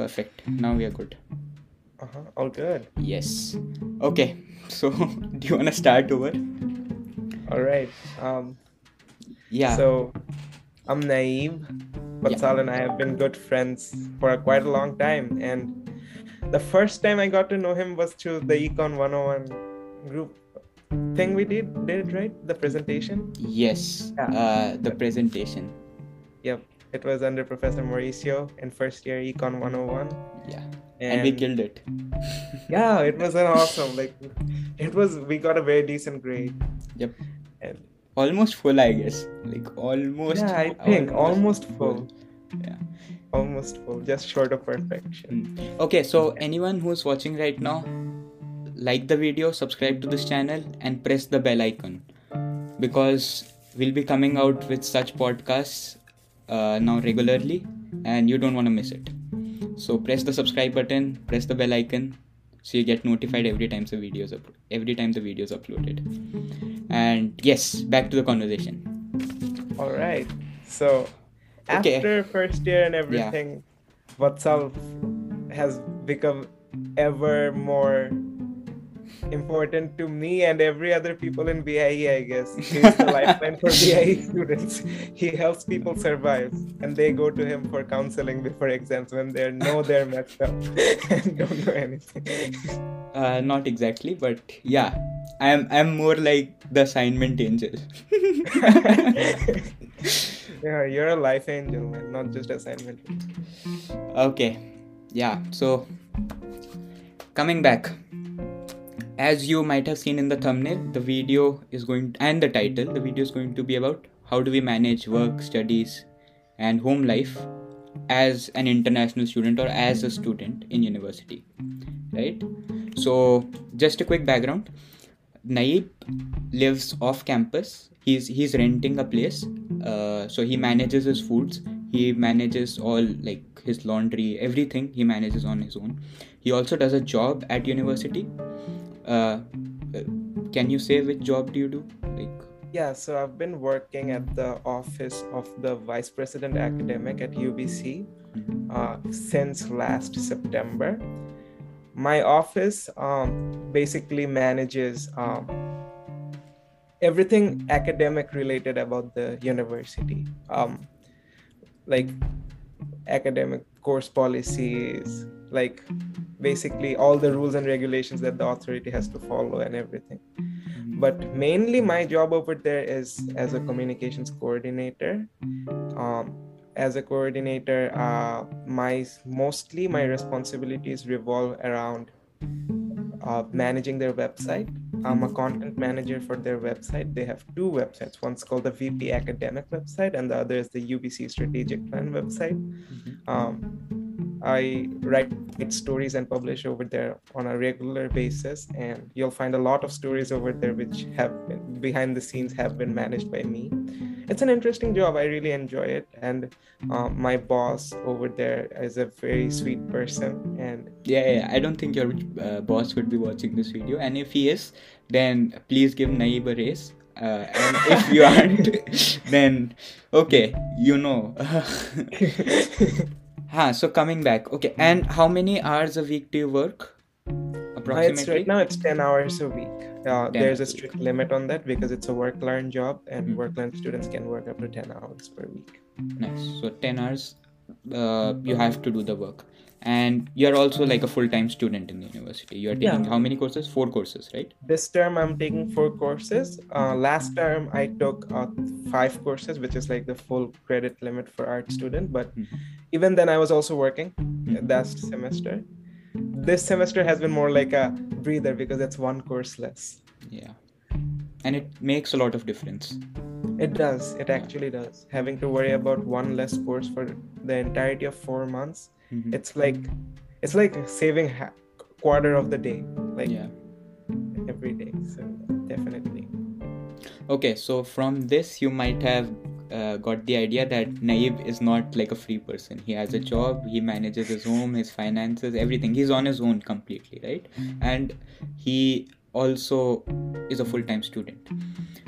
Perfect. Now we are good. Uh-huh. All good. Yes. Okay. So, do you want to start over? All right. Um, Yeah. So, I'm Nayeeb. Vatsal and I have been good friends for quite a long time. And the first time I got to know him was through the Econ 101 group thing we did. Did right? The presentation? yes. Yeah. Uh, the presentation. Yep. It was under Professor Mauricio in first year Econ 101. Yeah. And, we killed it. Yeah, it was an awesome. Like, it was, we got a very decent grade. Yep. And Almost full, I guess. Like almost. yeah, I think almost full. Yeah. Almost full. Just short of perfection. Mm. Okay, so anyone who's watching right now, like the video, subscribe to this channel, and press the bell icon because we'll be coming out with such podcasts uh, now regularly, and you don't want to miss it. So press the subscribe button, press the bell icon, so you get notified every time the videos up- every time the videos uploaded. And yes, back to the conversation. All right. So Okay. after first year and everything, Vatsal has become ever more important to me and every other people in BIE, I guess. He's the lifeline for BIE students. He helps people survive, and they go to him for counseling before exams when they know they're messed up and don't know anything. Uh, not exactly, but yeah, I'm I'm more like the assignment angel. yeah, you're a life angel, man, not just assignment. okay, yeah. So coming back, as you might have seen in the thumbnail, the video is going to, and the title. The video is going to be about how do we manage work, studies, and home life as an international student or as a student in university, right? So just a quick background. Nayeeb lives off campus. He's he's renting a place. Uh, so he manages his foods. He manages all like his laundry, everything. He manages on his own. He also does a job at university. Uh, can you say which job do you do? Like Yeah, so I've been working at the office of the vice president academic at UBC uh, since last September. My office um, basically manages um, everything academic related about the university, um, like academic course policies, like basically all the rules and regulations that the authority has to follow and everything. But mainly my job over there is as a communications coordinator. Um, as a coordinator uh, my mostly my responsibilities revolve around uh, managing their website i'm a content manager for their website. They have two websites. One's called the vp academic website and the other is the ubc strategic plan website. Um, I write stories and publish over there on a regular basis, and you'll find a lot of stories over there which have been behind the scenes have been managed by me. It's an interesting job. I really enjoy it, and um, my boss over there is a very sweet person, and yeah, yeah, I don't think your uh, boss would be watching this video, and if he is, then please give Nayeeb a raise. Uh, and if you aren't, then okay, you know. huh, so coming back, okay, and how many hours a week do you work? uh, Approximately. right now it's 10 hours a week. Uh, there's a strict limit on that because it's a work learn job, and Mhm. work learn students can work up to 10 hours per week. Nice. So 10 hours, uh, you have to do the work. And you're also like a full time student in the university. You're taking Yeah. how many courses? Four courses, right? this term i'm taking four courses uh, last term i took uh, five courses which is like the full credit limit for art student but Mhm. even then i was also working that semester this semester has been more like a breather because it's one course less Yeah. And it makes a lot of difference. it does it actually does having to worry about one less course for the entirety of four months Mhm. it's like it's like saving ha- quarter of the day like yeah. every day so definitely Okay, so from this, you might have uh, got the idea that Nayeeb is not like a free person. He has a job, he manages his home, his finances, everything. He's on his own completely, right? And he also is a full time student.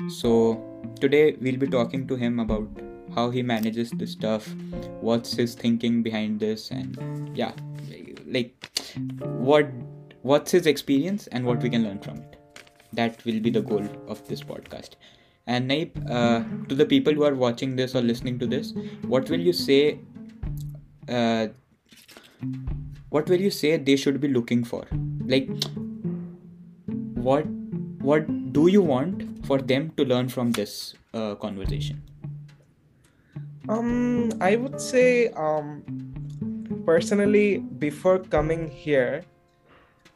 So, today we'll be talking to him about how he manages this stuff, what's his thinking behind this, and yeah, like what what's his experience and what we can learn from it that will be the goal of this podcast and Nayeeb, uh, to the people who are watching this or listening to this what will you say uh, what will you say they should be looking for? Like what what do you want for them to learn from this uh, conversation? Um i would say um personally before coming here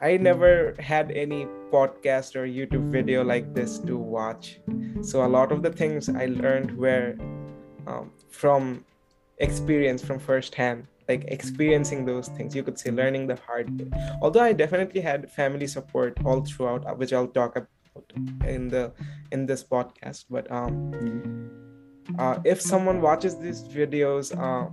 i never had any podcast or youtube video like this to watch. So a lot of the things i learned were um, from experience from firsthand, like experiencing those things. You could say learning the hard way. Although i definitely had family support all throughout uh, which i'll talk about in the in this podcast. But um uh, if someone watches these videos uh,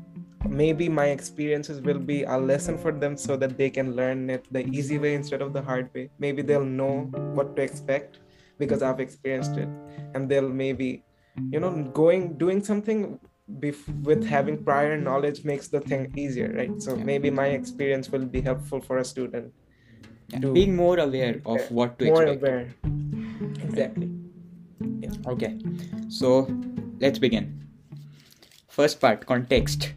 maybe my experiences will be a lesson for them so that they can learn it the easy way instead of the hard way. Maybe they'll know what to expect because i've experienced it. And they'll maybe you know going doing something bef- with having prior knowledge makes the thing easier right? So Yeah. maybe my experience will be helpful for a student Yeah, to- being more aware of Yeah, what to more expect. aware. Exactly. Okay. So let's begin. First part context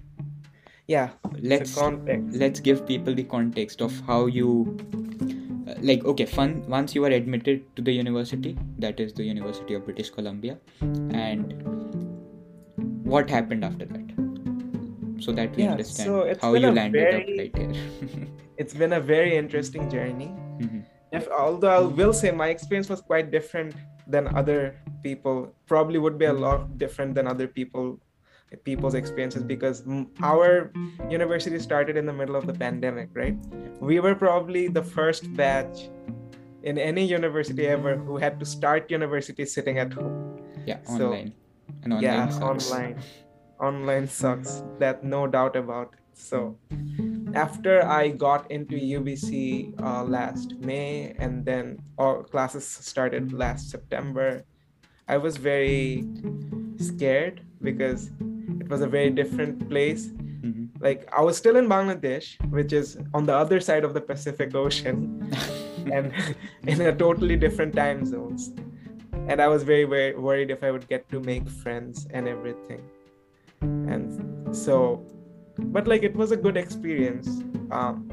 yeah. Let's let's give people the context of how you uh, like okay fun once you are admitted to the university that is the university of british columbia and what happened after that? So that we Yeah, understand so how you landed very- up right here. it's been a very interesting journey. Mhm. if although I will say my experience was quite different than other people, probably would be a lot different than other people people's experiences because our university started in the middle of the pandemic, right? We were probably the first batch in any university ever who had to start university sitting at home. yeah So, online and online yeah, sucks. online. Online sucks. That no doubt about it. So after I got into UBC uh, last May and then all classes started last September, I was very scared because it was a very different place. Mhm. Like I was still in Bangladesh, which is on the other side of the Pacific Ocean and in a totally different time zones. And I was very, very worried if I would get to make friends and everything. And so, but like it was a good experience. Um,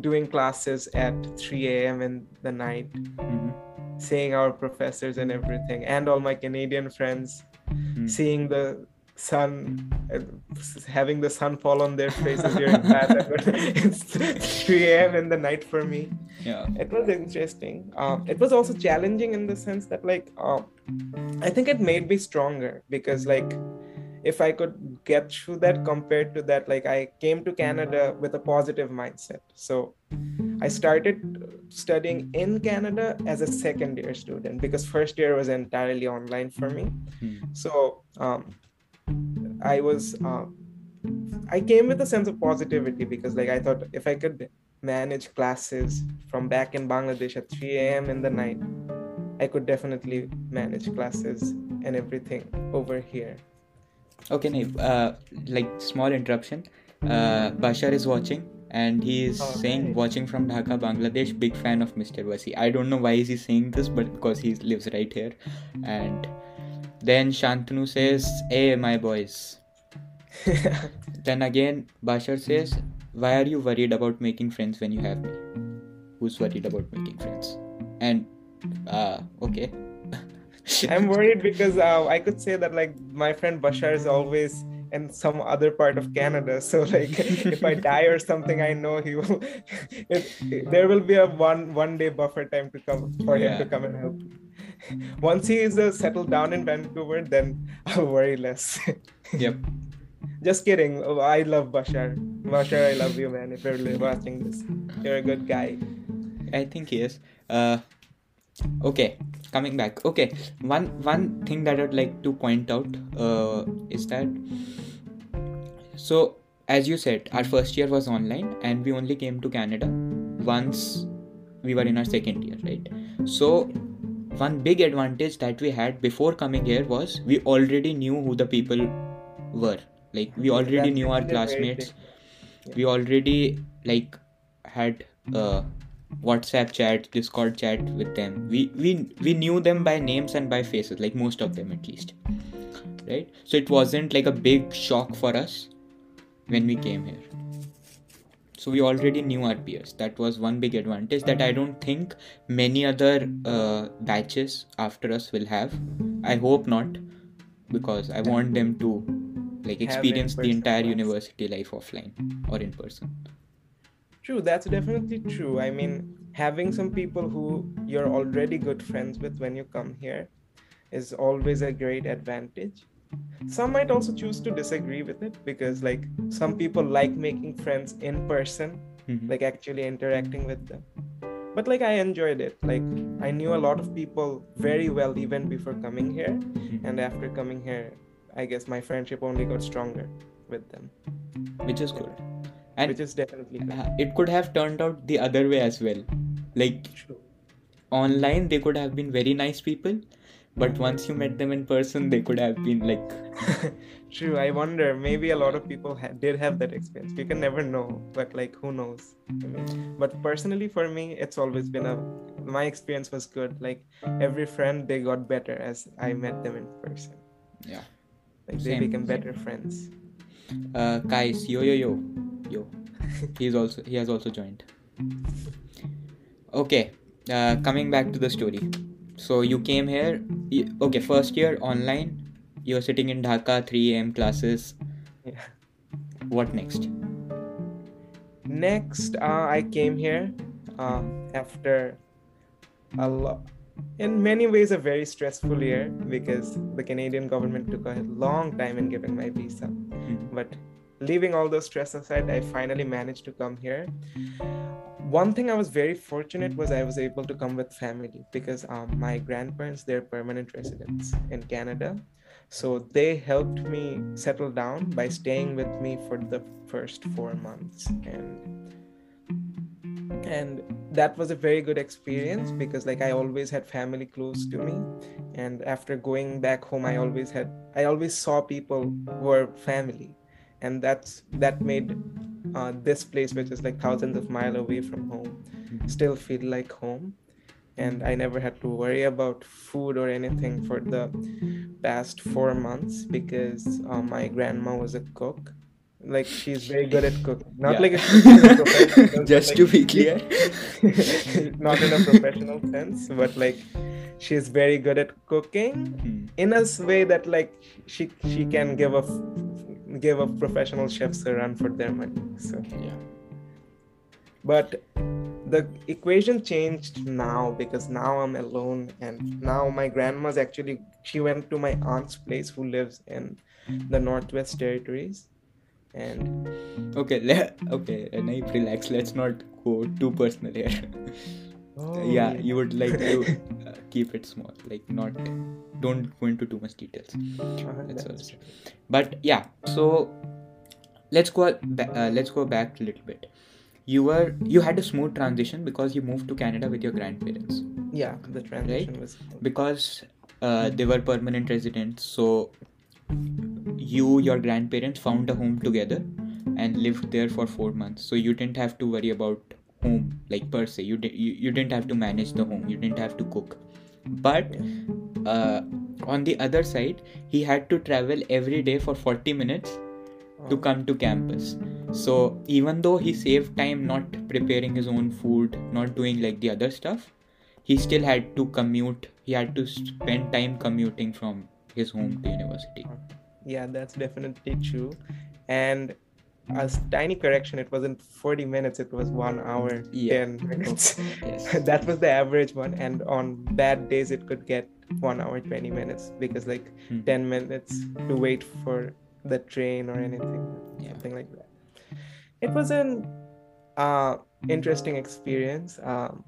doing classes at 3 a.m. in the night, Mhm. seeing our professors and everything, and all my Canadian friends, Mhm. seeing the sun, uh, having the sun fall on their faces during class. at- It's 3 a.m. in the night for me yeah it was interesting um, it was also challenging in the sense that like um, i think it made me stronger because like if i could get through that compared to that like i came to canada with a positive mindset. So i started studying in canada as a second year student because first year was entirely online for me. Mhm. so um, i was uh, i came with a sense of positivity because like i thought if i could manage classes from back in bangladesh at 3 a.m in the night i could definitely manage classes and everything over here Okay, Nayeeb, uh, like small interruption. Uh, Bashar is watching and he is Oh, saying nice. watching from Dhaka, Bangladesh. Big fan of Mr. Wasi. I don't know why is he saying this, but because he lives right here. And then Shantanu says, "Hey, my boys." Then again, Bashar says, "Why are you worried about making friends when you have me? Who's worried about making friends?" And uh, okay. I'm worried because uh, i could say that like my friend bashar is always in some other part of canada. So like if i die or something i know he will it, there will be a one one day buffer time to come for him to come and help. Once he is uh, settled down in vancouver then i'll worry less. Yep. just kidding. Oh, i love bashar. Bashar i love you man if you're watching this. You're a good guy. I think he is. Uh, okay, coming back. Okay, one one thing that I'd like to point out uh, is that so as you said, our first year was online, and we only came to Canada once we were in our second year, right? So one big advantage that we had before coming here was we already knew who the people were. Like we already knew our classmates. we already like had uh whatsapp chat discord chat with them. We we we knew them by names and by faces like most of them at least. Right? So it wasn't like a big shock for us when we came here. So we already knew our peers. That was one big advantage that i don't think many other uh, batches after us will have. I hope not because i want them to like experience the entire class. university life offline or in person True, that's definitely true. I mean, having some people who you're already good friends with when you come here is always a great advantage. Some might also choose to disagree with it because, like, some people like making friends in person, Mhm. like actually interacting with them. But, like, I enjoyed it. Like, I knew a lot of people very well even before coming here. Mhm. And after coming here, I guess my friendship only got stronger with them, which is good and which is definitely it could have turned out the other way as well like True. online they could have been very nice people but once you met them in person they could have been like True. I wonder. Maybe a lot of people ha- did have that experience. You can never know, but like, who knows? I mean, but personally, for me, it's always been a. My experience was good. Like every friend, they got better as I met them in person. yeah Like they Same, became same. better friends. uh guys yo yo yo yo he's also he has also joined okay uh, coming back to the story so you came here you, okay first year online you're sitting in dhaka 3 am classes Yeah. what next Next, uh, I came here uh, after a lot. In many ways, a very stressful year because the Canadian government took a long time in giving my visa. Mhm. but leaving all those stress aside i finally managed to come here. One thing i was very fortunate was i was able to come with family because um, my grandparents they're permanent residents in canada. So they helped me settle down by staying with me for the first four months. And and that was a very good experience because like i always had family close to me. And after going back home i always had i always saw people who were family and that's that made uh, this place which is like thousands of miles away from home still feel like home. And i never had to worry about food or anything for the past four months because uh, my grandma was a cook. Like she's very good at cooking. Not Yeah. like a just to like, be clear. Not in a professional sense but like she's very good at cooking Hmm. in a way that like she she can give a give a professional chefs a run for their money so. Yeah. But the equation changed now because now i'm alone and now my grandma's actually she went to my aunt's place who lives in the northwest territories and okay le- okay nayeeb, relax. Let's not go too personal here Oh, yeah you would like to uh, keep it small like not don't go into too much details. Uh-huh, that's but yeah so let's go ba- uh, let's go back a little bit. You were you had a smooth transition because you moved to canada with your grandparents yeah the transition was because uh, they were permanent residents so you your grandparents found a home together and lived there for four months. So you didn't have to worry about home like per se. You, di- you, you didn't have to manage the home. You didn't have to cook. But uh, on the other side he had to travel every day for 40 minutes to Oh. come to campus. So even though he saved time not preparing his own food not doing like the other stuff he still had to commute. He had to spend time commuting from his home to university. Yeah that's definitely true. And a s- tiny correction it wasn't 40 minutes it was one hour Yeah. 10 minutes yes that was the average one and on bad days it could get one hour 20 minutes because like Hmm. 10 minutes to wait for the train or anything Yeah. something like that it was an uh, interesting experience um,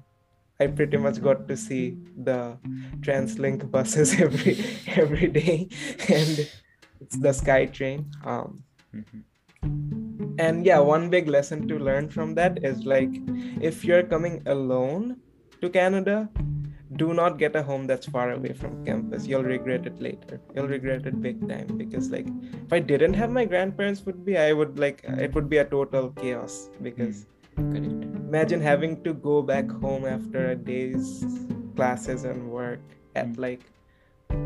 i pretty much got to see the translink buses every every day and it's the skytrain um, Mhm. And yeah one big lesson to learn from that is like if you're coming alone to canada do not get a home that's far away from campus you'll regret it later you'll regret it big time because like if i didn't have my grandparents would be i would like it would be a total chaos because Correct. imagine having to go back home after a day's classes and work at like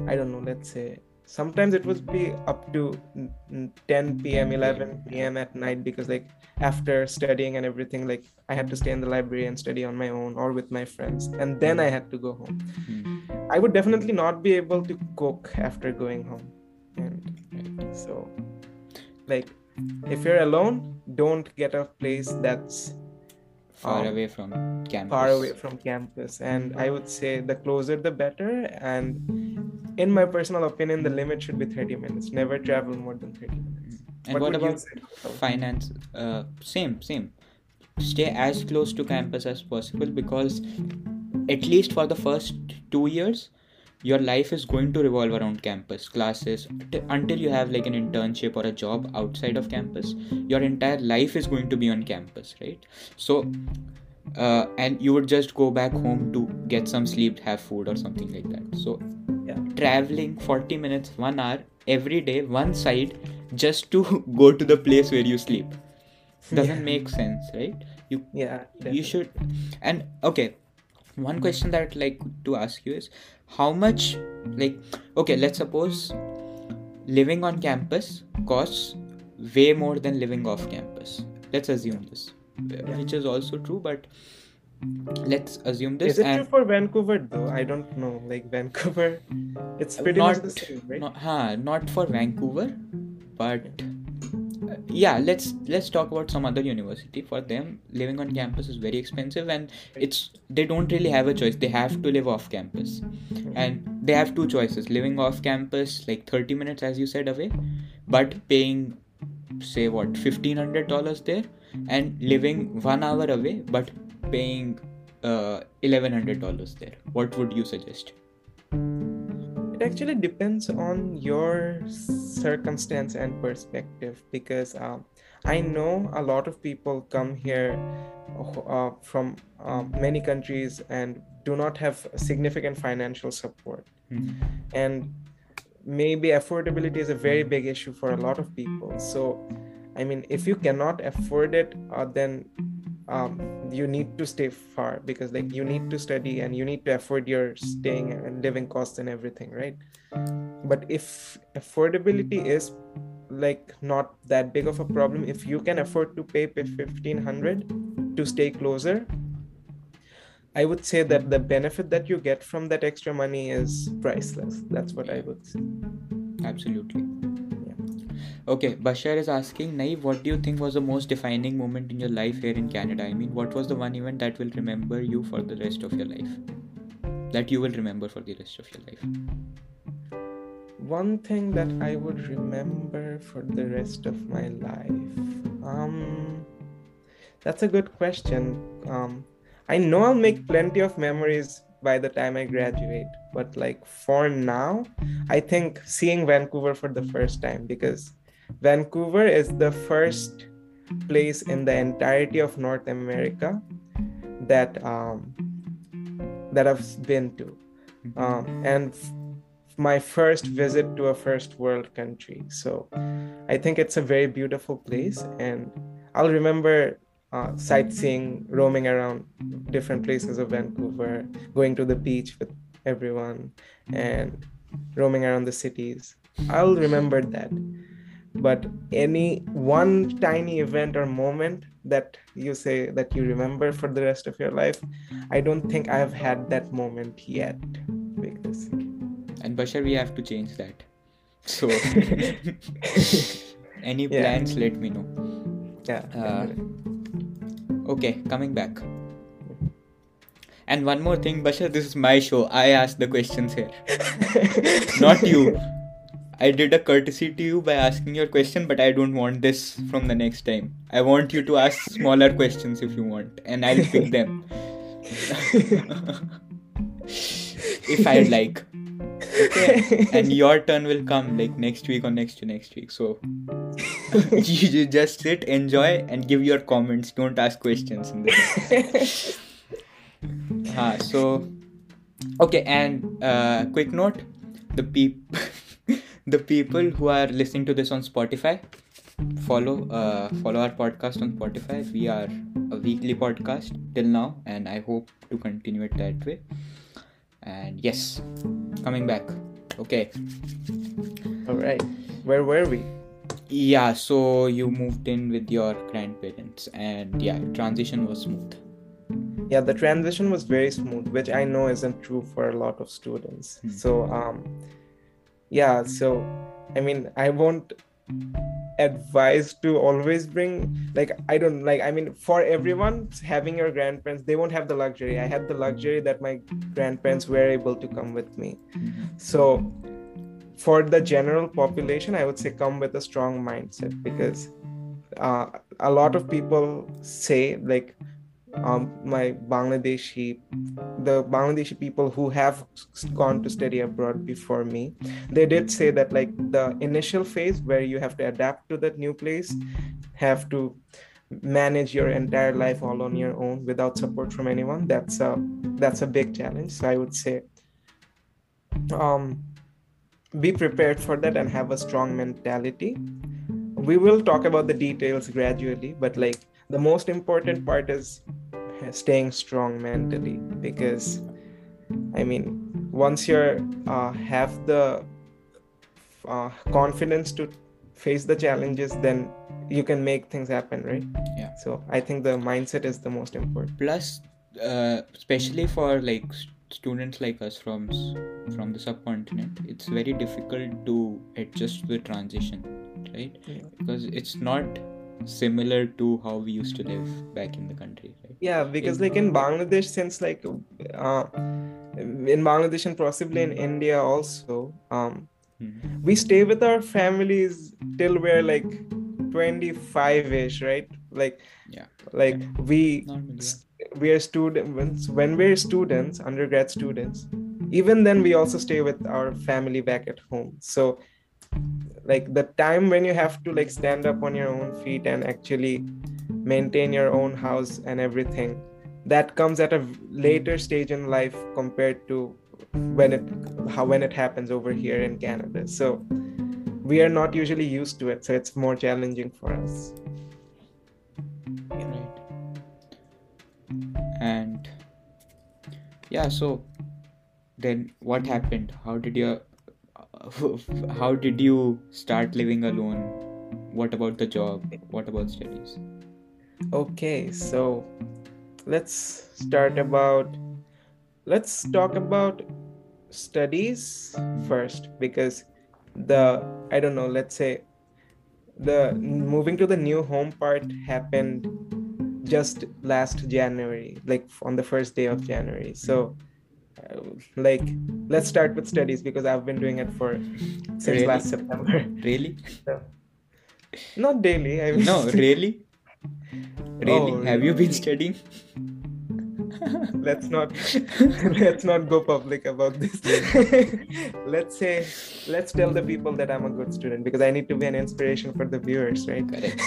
i don't know let's say sometimes it would be up to n- n- 10 p.m 11 p.m at night because like after studying and everything like i had to stay in the library and study on my own or with my friends and then i had to go home Hmm. i would definitely not be able to cook after going home and so like if you're alone don't get a place that's Far Um, away from campus. far away from campus and i would say the closer the better and in my personal opinion the limit should be 30 minutes never travel more than 30 minutes And what, you about finance? Uh, same, same. Stay as close to campus as possible because at least for the first two years, your life is going to revolve around campus classes t- until you have like an internship or a job outside of campus. Your entire life is going to be on campus, right? So. Uh, and you would just go back home to get some sleep, have food, or something like that. So, Yeah. Traveling 40 minutes, one hour every day, one side, just to go to the place where you sleep. Doesn't Yeah. make sense right? You yeah you should and okay one question that I'd like to ask you is how much like okay let's suppose living on campus costs way more than living off campus. Let's assume this uh, which is also true but let's assume this is it true for vancouver though? I don't know. Like vancouver it's pretty not, much the same right? not, huh, not for vancouver but uh, yeah let's let's talk about some other university. For them living on campus is very expensive and it's they don't really have a choice. They have to live off campus. And they have two choices living off campus like 30 minutes as you said away but paying say what $1500 there and living one hour away but paying uh, $1100 there. What would you suggest? It actually depends on your circumstance and perspective because um, i know a lot of people come here uh, from um, many countries and do not have significant financial support. Mhm. and maybe affordability is a very big issue for a lot of people. So i mean if you cannot afford it uh, then um, you need to stay far because like you need to study and you need to afford your staying and living costs and everything right? But if affordability is like not that big of a problem if you can afford to pay 1500 to stay closer i would say that the benefit that you get from that extra money is priceless. That's what i would say. Absolutely okay bashar is asking nayeeb what do you think was the most defining moment in your life here in canada? I mean what was the one event that will remember you for the rest of your life? That you will remember for the rest of your life. One thing that i would remember for the rest of my life um that's a good question. Um i know i'll make plenty of memories by the time i graduate but like for now i think seeing vancouver for the first time because vancouver is the first place in the entirety of north america that um that i've been to um, and f- my first visit to a first world country. So I think it's a very beautiful place, and I'll remember uh, sightseeing, roaming around different places of Vancouver, going to the beach with everyone, and roaming around the cities. I'll remember that. But any one tiny event or moment that you say that you remember for the rest of your life, I don't think I've had that moment yet. Because and bashar we have to change that. So any Yeah. plans let me know. Yeah, Uh, okay coming back. And one more thing bashar this is my show. I ask the questions here. Not you i did a courtesy to you by asking your question but i don't want this from the next time. I want you to ask smaller questions if you want and i'll pick them. If i like. Okay? And your turn will come like next week or next to next week. So you you just sit enjoy and give your comments. Don't ask questions in this ah so okay and uh, quick note the peop the people who are listening to this on spotify follow uh, follow our podcast on spotify we are a weekly podcast till now and i hope to continue it that way and yes coming back okay All right. Where were we? yeah so you moved in with your grandparents and yeah transition was smooth Yeah, the transition was very smooth, which I know isn't true for a lot of students. Hmm. So, um, yeah, so I mean, I won't advise to always bring like I don't like I mean for everyone having your grandparents they won't have the luxury. I had the luxury that my grandparents were able to come with me. So for the general population i would say come with a strong mindset because uh, a lot of people say like um, my bangladeshi the bangladeshi people who have gone to study abroad before me they did say that like the initial phase where you have to adapt to that new place have to manage your entire life all on your own without support from anyone that's a that's a big challenge so i would say um be prepared for that and have a strong mentality. We will talk about the details gradually but like the most important part is staying strong mentally because i mean once you're uh, have the uh, confidence to face the challenges then you can make things happen right Yeah. so i think the mindset is the most important plus uh, especially for like students like us from from the subcontinent it's very difficult to adjust to the transition right Yeah. because it's not similar to how we used to live back in the country right yeah because like in bangladesh since like uh, in bangladesh and possibly in india also um Mhm. we stay with our families till we're like 25 ish right like Yeah. like we Normally, yeah. we are students when we're students undergrad students even then we also stay with our family back at home so like the time when you have to like stand up on your own feet and actually maintain your own house and everything that comes at a later stage in life compared to when it how when it happens over here in canada. So we are not usually used to it so it's more challenging for us. Right. And yeah so then what happened? How did you how did you start living alone? What about the job? What about studies? Okay, so let's start about let's talk about studies first because the I don't know, let's say the moving to the new home part happened just last January, like on the first day of January. So Uh, like let's start with studies because I've been doing it for since Really? last September. really? Not daily. I mean, no really? Really? Oh, have you been studying? Let's not let's not go public about this. Let's say let's tell the people that i'm a good student because i need to be an inspiration for the viewers right? Correct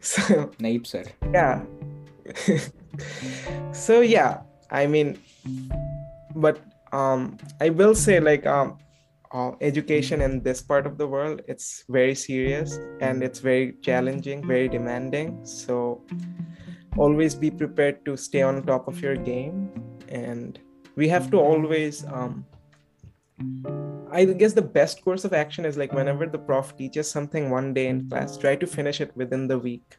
so nayeeb sir. yeah. So yeah i mean but um i will say like um uh, education in this part of the world it's very serious and it's very challenging very demanding. So always be prepared to stay on top of your game. And we have to always um i guess the best course of action is like whenever the prof teaches something one day in class try to finish it within the week.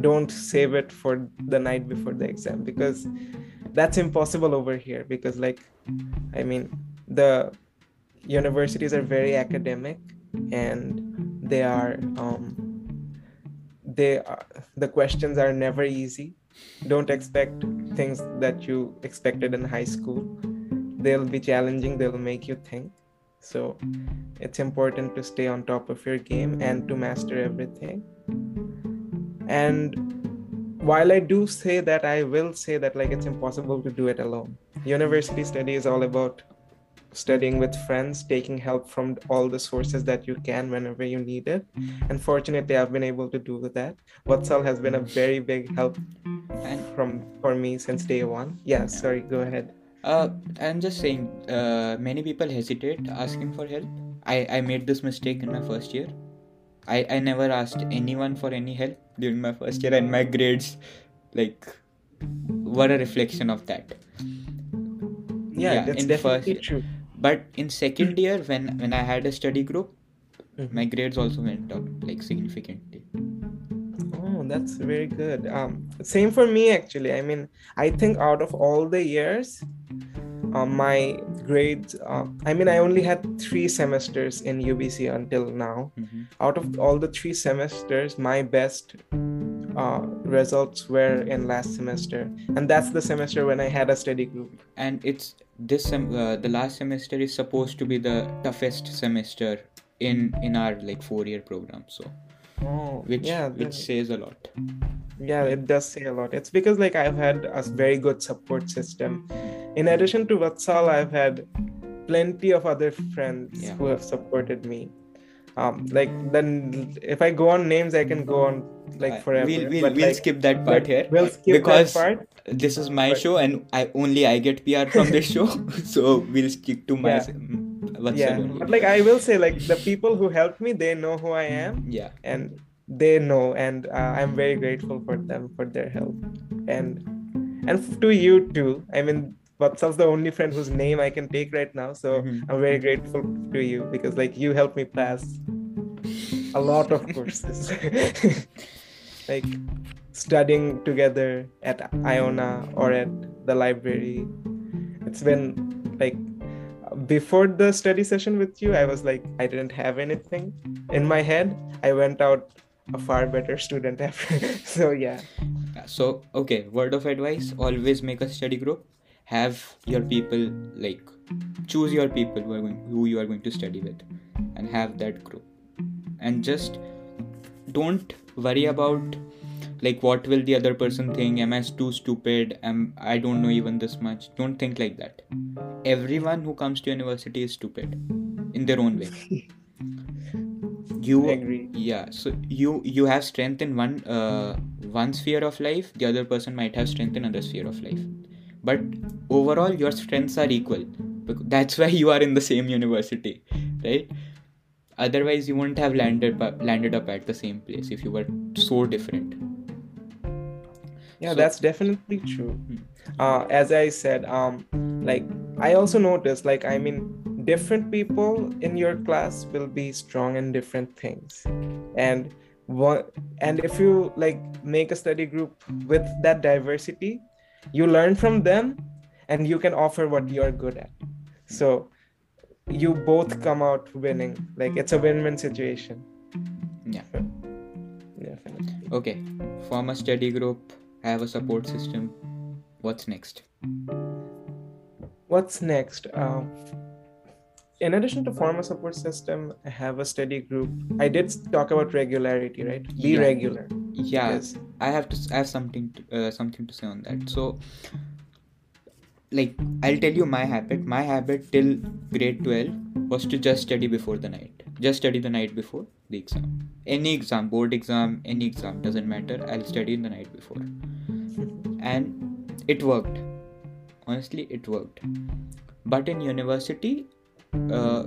Don't save it for the night before the exam because that's impossible over here because like i mean the universities are very academic and they are um they are, the questions are never easy. Don't expect things that you expected in high school. They'll be challenging they'll make you think. So it's important to stay on top of your game and to master everything. And while i do say that i will say that like it's impossible to do it alone. University study is all about studying with friends taking help from all the sources that you can whenever you need it. And fortunately i've been able to do that. Vatsal has been a very big help and from for me since day one. Yeah sorry go ahead. Uh, I'm just saying, uh, many people hesitate asking for help. I, I made this mistake in my first year. I, I never asked anyone for any help during my first year, and my grades, like, were a reflection of that. Yeah, Yeah, in the first- true. But in second year, when when I had a study group, Mhm. my grades also went up like significantly. Oh, that's very good. Um, same for me actually. I mean, I think out of all the years, uh, my grades. Uh, I mean, I only had three semesters in UBC until now. Mhm. Out of all the three semesters, my best uh, results were in last semester, and that's the semester when I had a study group. and it's this sem- uh, the last semester is supposed to be the toughest semester in in our like four year program so Oh, which yeah, which says a lot. Yeah it does say a lot. It's because like i've had a very good support system. In addition to vatsal i've had plenty of other friends Yeah. who have supported me. Um like then if i go on names i can go on like Uh, forever. we'll, we'll, but, we'll like, skip that part here. we'll skip because that part. this is my but- show and i only i get pr from this show. So we'll stick to my Yeah. Mm, what's yeah but like i will say like the people who helped me they know who i am. Yeah. And they know and uh, i'm very grateful for them for their help. And and to you too. I mean Vatsal's the only friend whose name i can take right now. So Mhm. i'm very grateful to you because like you helped me pass a lot of courses. Like studying together at iona or at the library. It's been like before the study session with you i was like i didn't have anything in my head. I went out a far better student after. So yeah. So okay word of advice always make a study group. Have your people like choose your people who going who you are going to study with and have that group. And just don't worry about like what will the other person think? Am i too stupid? Am i don't know even this much. Don't think like that. Everyone who comes to university is stupid in their own way. You I agree. yeah so you you have strength in one uh, one sphere of life the other person might have strength in another sphere of life. But overall your strengths are equal. That's why you are in the same university right? Otherwise you wouldn't have landed landed up at the same place if you were so different yeah So- that's definitely true. Hmm. uh, as i said um like i also noticed like i mean different people in your class will be strong in different things. And one and if you like make a study group with that diversity you learn from them and you can offer what you're good at. So you both come out winning. Like it's a win-win situation. Yeah. Definitely. Okay. Form a study group have a support system. What's next? What's next? Um, in addition to form a support system i have a study group. I did talk about regularity right? Be Yeah. regular. Yeah. Yes. i have to i have something to, uh, something to say on that. So like i'll tell you my habit. My habit till grade 12 was to just study before the night. Just study the night before the exam. Any exam board exam any exam doesn't matter. I'll study in the night before. And it worked. Honestly it worked. But in university uh,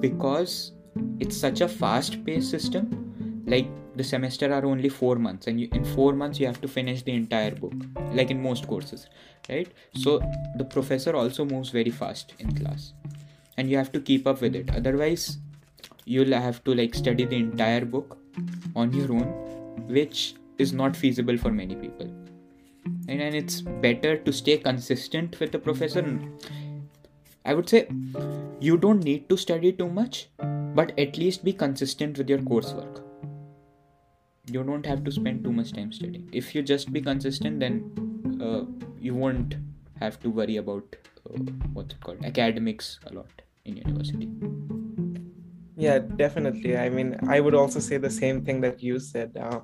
because it's such a fast paced system like the semester are only four months and you, in four months you have to finish the entire book like in most courses right? So the professor also moves very fast in class. And you have to keep up with it. Otherwise you'll have to like study the entire book on your own which is not feasible for many people. And, and it's better to stay consistent with the professor. I would say you don't need to study too much but at least be consistent with your coursework. You don't have to spend too much time studying. If you just be consistent then uh, you won't have to worry about uh, what's it called academics a lot in university. Yeah definitely. I mean i would also say the same thing that you said uh,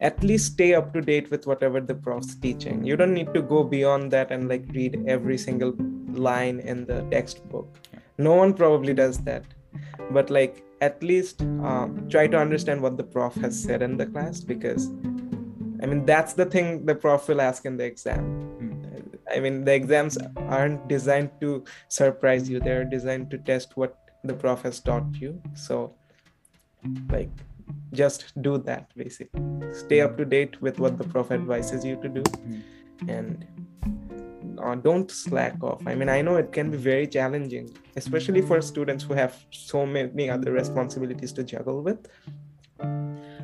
at least stay up to date with whatever the prof's teaching. You don't need to go beyond that and like read every single line in the textbook. No one probably does that. But like at least um, try to understand what the prof has said in the class because i mean that's the thing the prof will ask in the exam Hmm. I mean, the exams aren't designed to surprise you, they're designed to test what the prof has taught you. So, like, just do that basically. Stay up to date with what the prof advises you to do and uh, don't slack off. I mean, I know it can be very challenging, especially for students who have so many other responsibilities to juggle with.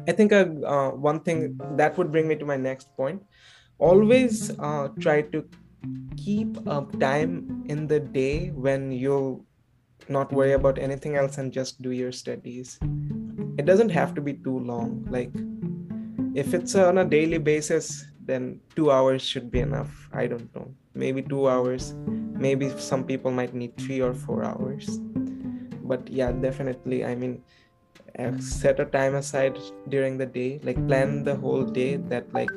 I think uh, uh, one thing that would bring me to my next point always uh, try to keep a time in the day when you'll not worry about anything else and just do your studies. It doesn't have to be too long. Like, if it's on a daily basis, then two hours should be enough. I don't know. Maybe two hours. Maybe some people might need three or four hours. But yeah, definitely. I mean, set a time aside during the day like plan the whole day that like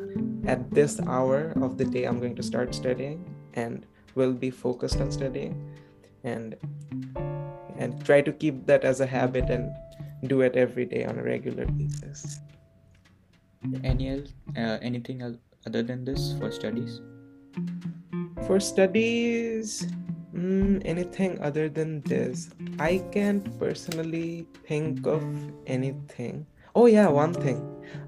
at this hour of the day i'm going to start studying and will be focused on studying and and try to keep that as a habit and do it every day on a regular basis Any else, uh, anything else other than this for studies? for studies mm, anything other than this. I can't personally think of anything. Oh yeah one thing.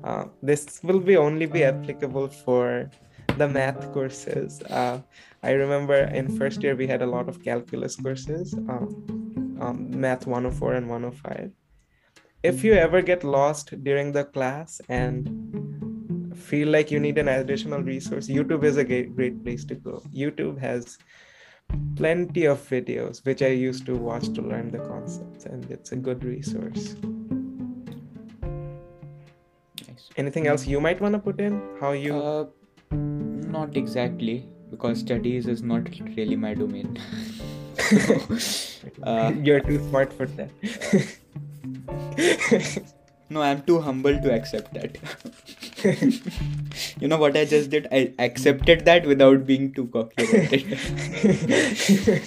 Uh, this will be only be applicable for the math courses. Uh, i remember in first year we had a lot of calculus courses um, um, math 104 and 105 if you ever get lost during the class and feel like you need an additional resource, YouTube is a great, great place to go. YouTube has plenty of videos which I used to watch to learn the concepts, and it's a good resource. Nice. Anything else you might want to put in? How you? Uh, not exactly, because studies is not really my domain. uh, You're too smart for that. no, I'm too humble to accept that. you know what I just did? I accepted that without being too cocky about it.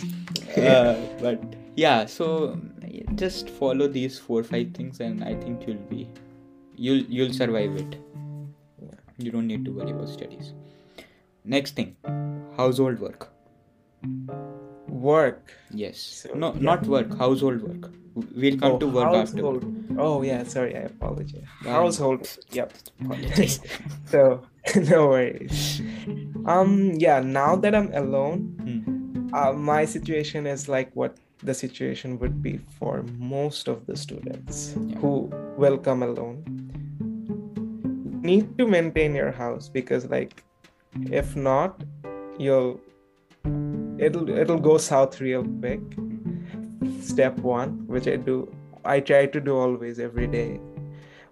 uh, but yeah, so just follow these four five things, and I think you'll be you'll you'll survive it. You don't need to worry about studies. Next thing, household work. Work. Yes. So, no, yeah. not work. Household work. We'll come Oh, to work after. Oh yeah, sorry, I apologize. Household. Yep. So no worries. Um yeah, now that I'm alone, Hmm. uh, my situation is like what the situation would be for most of the students Yeah. who will come alone. Need to maintain your house because like if not, you'll it'll it'll go south real quick. Step one, which I do, I try to do always every day.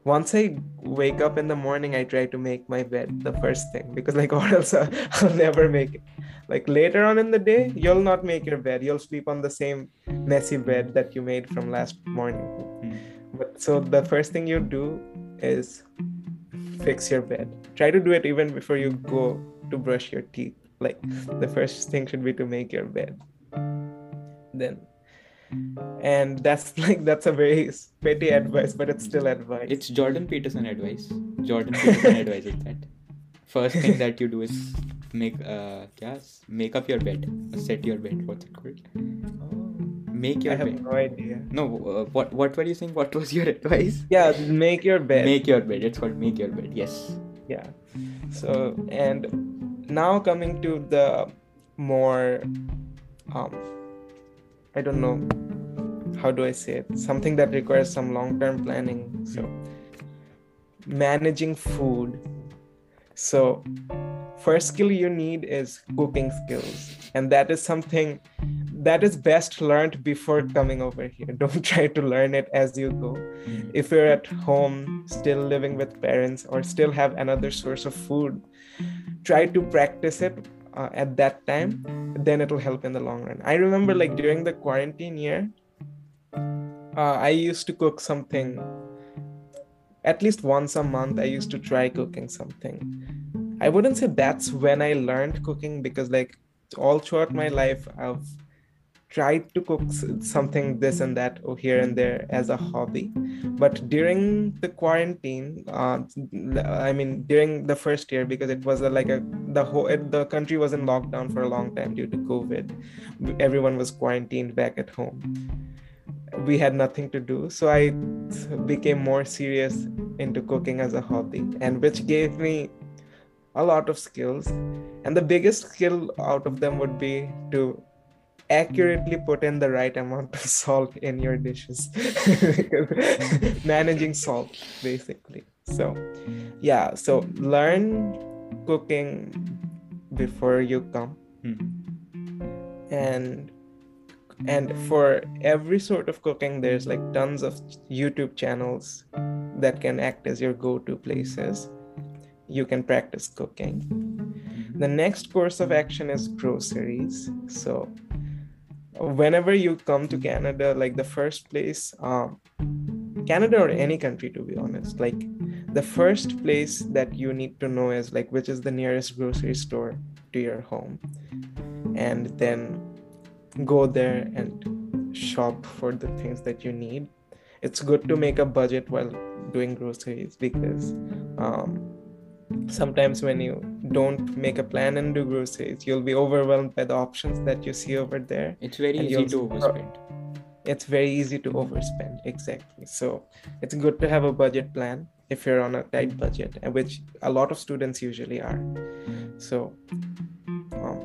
Once I wake up in the morning, I try to make my bed the first thing because like or else I'll, never make it. Like later on in the day, you'll not make your bed. You'll sleep on the same messy bed that you made from last morning. Hmm. But so the first thing you do is fix your bed. Try to do it even before you go to brush your teeth. Like the first thing should be to make your bed. Then and that's like that's a very petty advice, but it's still advice. It's Jordan Peterson advice. Jordan Peterson advises that. First thing that you do is make uh yes, make up your bed. Set your bed. What's it called? Make your I have bed. no idea. No, uh, what what were you saying? What was your advice? Yeah, make your bed. Make your bed. It's called make your bed. Yes. yeah so and now coming to the more um i don't know. How do i say it? Something that requires some long-term planning. So managing food. So first skill you need is cooking skills. And that is something that is best learned before coming over here. Don't try to learn it as you go. Mm. If you're at home still living with parents or still have another source of food try to practice it uh, at that time then it'll help in the long run. I remember like during the quarantine year uh, i used to cook something. At least once a month i used to try cooking something. I wouldn't say that's when i learned cooking because like all throughout my life i've tried to cook something this and that or here and there as a hobby. But during the quarantine uh, i mean during the first year because it was a, like a the whole the country was in lockdown for a long time due to covid. Everyone was quarantined back at home. We had nothing to do. So i became more serious into cooking as a hobby and which gave me a lot of skills. And the biggest skill out of them would be to accurately put in the right amount of salt in your dishes. Managing salt basically. So yeah so learn cooking before you come. Hmm. and and for every sort of cooking there's like tons of youtube channels that can act as your go-to places. You can practice cooking. The next course of action is groceries. So whenever you come to canada like the first place um, canada or any country to be honest like the first place that you need to know is like which is the nearest grocery store to your home. And then go there and shop for the things that you need. It's good to make a budget while doing groceries because um, sometimes when you don't make a plan and do groceries you'll be overwhelmed by the options that you see over there. It's very easy to overspend. It's very easy to overspend exactly. So it's good to have a budget plan if you're on a tight budget which a lot of students usually are. So um,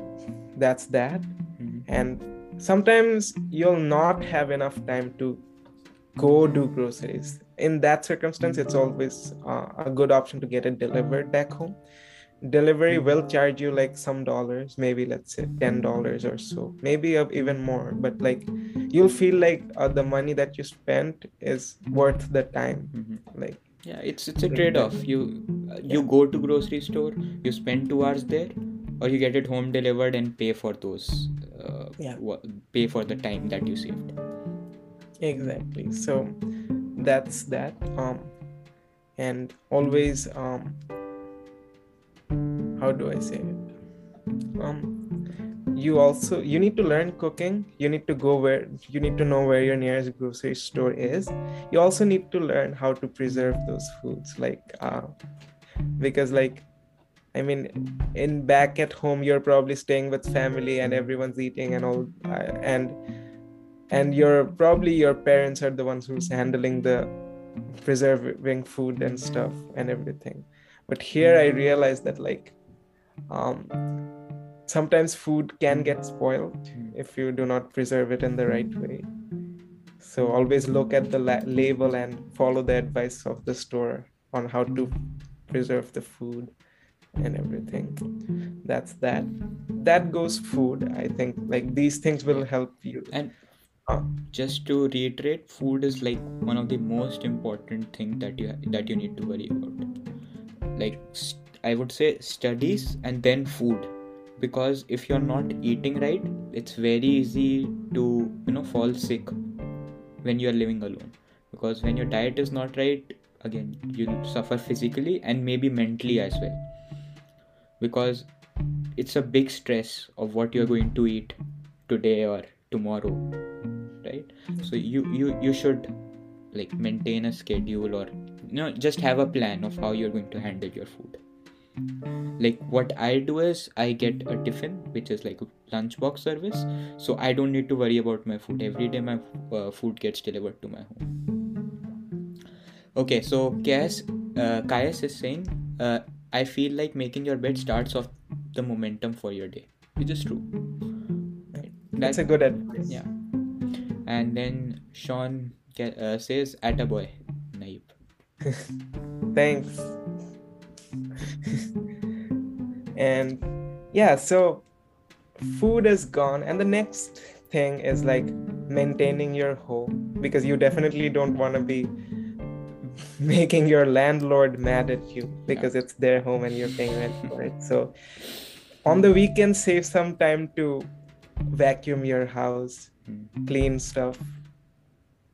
that's that. Mm-hmm. and sometimes you'll not have enough time to go do groceries in that circumstance it's always uh, a good option to get it delivered back home. Delivery will charge you like some dollars maybe let's say ten dollars or so maybe even more. But like you'll feel like uh, the money that you spent is worth the time. Mm-hmm. like yeah it's it's a trade-off. You uh, you yeah. go to grocery store you spend two hours there or you get it home delivered and pay for those uh, yeah. pay for the time that you saved. Exactly. So that's that um and always um how do i say it? Um you also you need to learn cooking. You need to go where you need to know where your nearest grocery store is. You also need to learn how to preserve those foods like uh, because like i mean in back at home you're probably staying with family and everyone's eating and all uh, and and mm-hmm. you're probably your parents are the ones who's handling the preserving food and stuff and everything. But here i mm-hmm. realized that like um, sometimes food can get spoiled mm-hmm. if you do not preserve it in the right way. So always look at the la- label and follow the advice of the store on how to preserve the food and everything. That's that. That goes food i think. Like these things will help you. And Uh, just to reiterate food is like one of the most important thing that you that you need to worry about. Like i would say studies and then food. Because if you're not eating right it's very easy to you know fall sick when you're living alone. Because when your diet is not right again you suffer physically and maybe mentally as well. Because it's a big stress of what you're going to eat today or tomorrow right? So you you you should like maintain a schedule or you know just have a plan of how you're going to handle your food. Like what i do is i get a tiffin which is like a lunchbox service. So i don't need to worry about my food. Every day my uh, food gets delivered to my home. Okay so Kais, uh, Kais is saying uh, i feel like making your bed starts off the momentum for your day which is true. Right? that's, that's a good advice. Yeah and then Sean uh, says, "At a boy, Nayeeb." Thanks. and yeah, so food is gone, and the next thing is like maintaining your home because you definitely don't want to be making your landlord mad at you because yeah. it's their home and you're paying rent for it. So on the weekend, save some time to vacuum your house clean stuff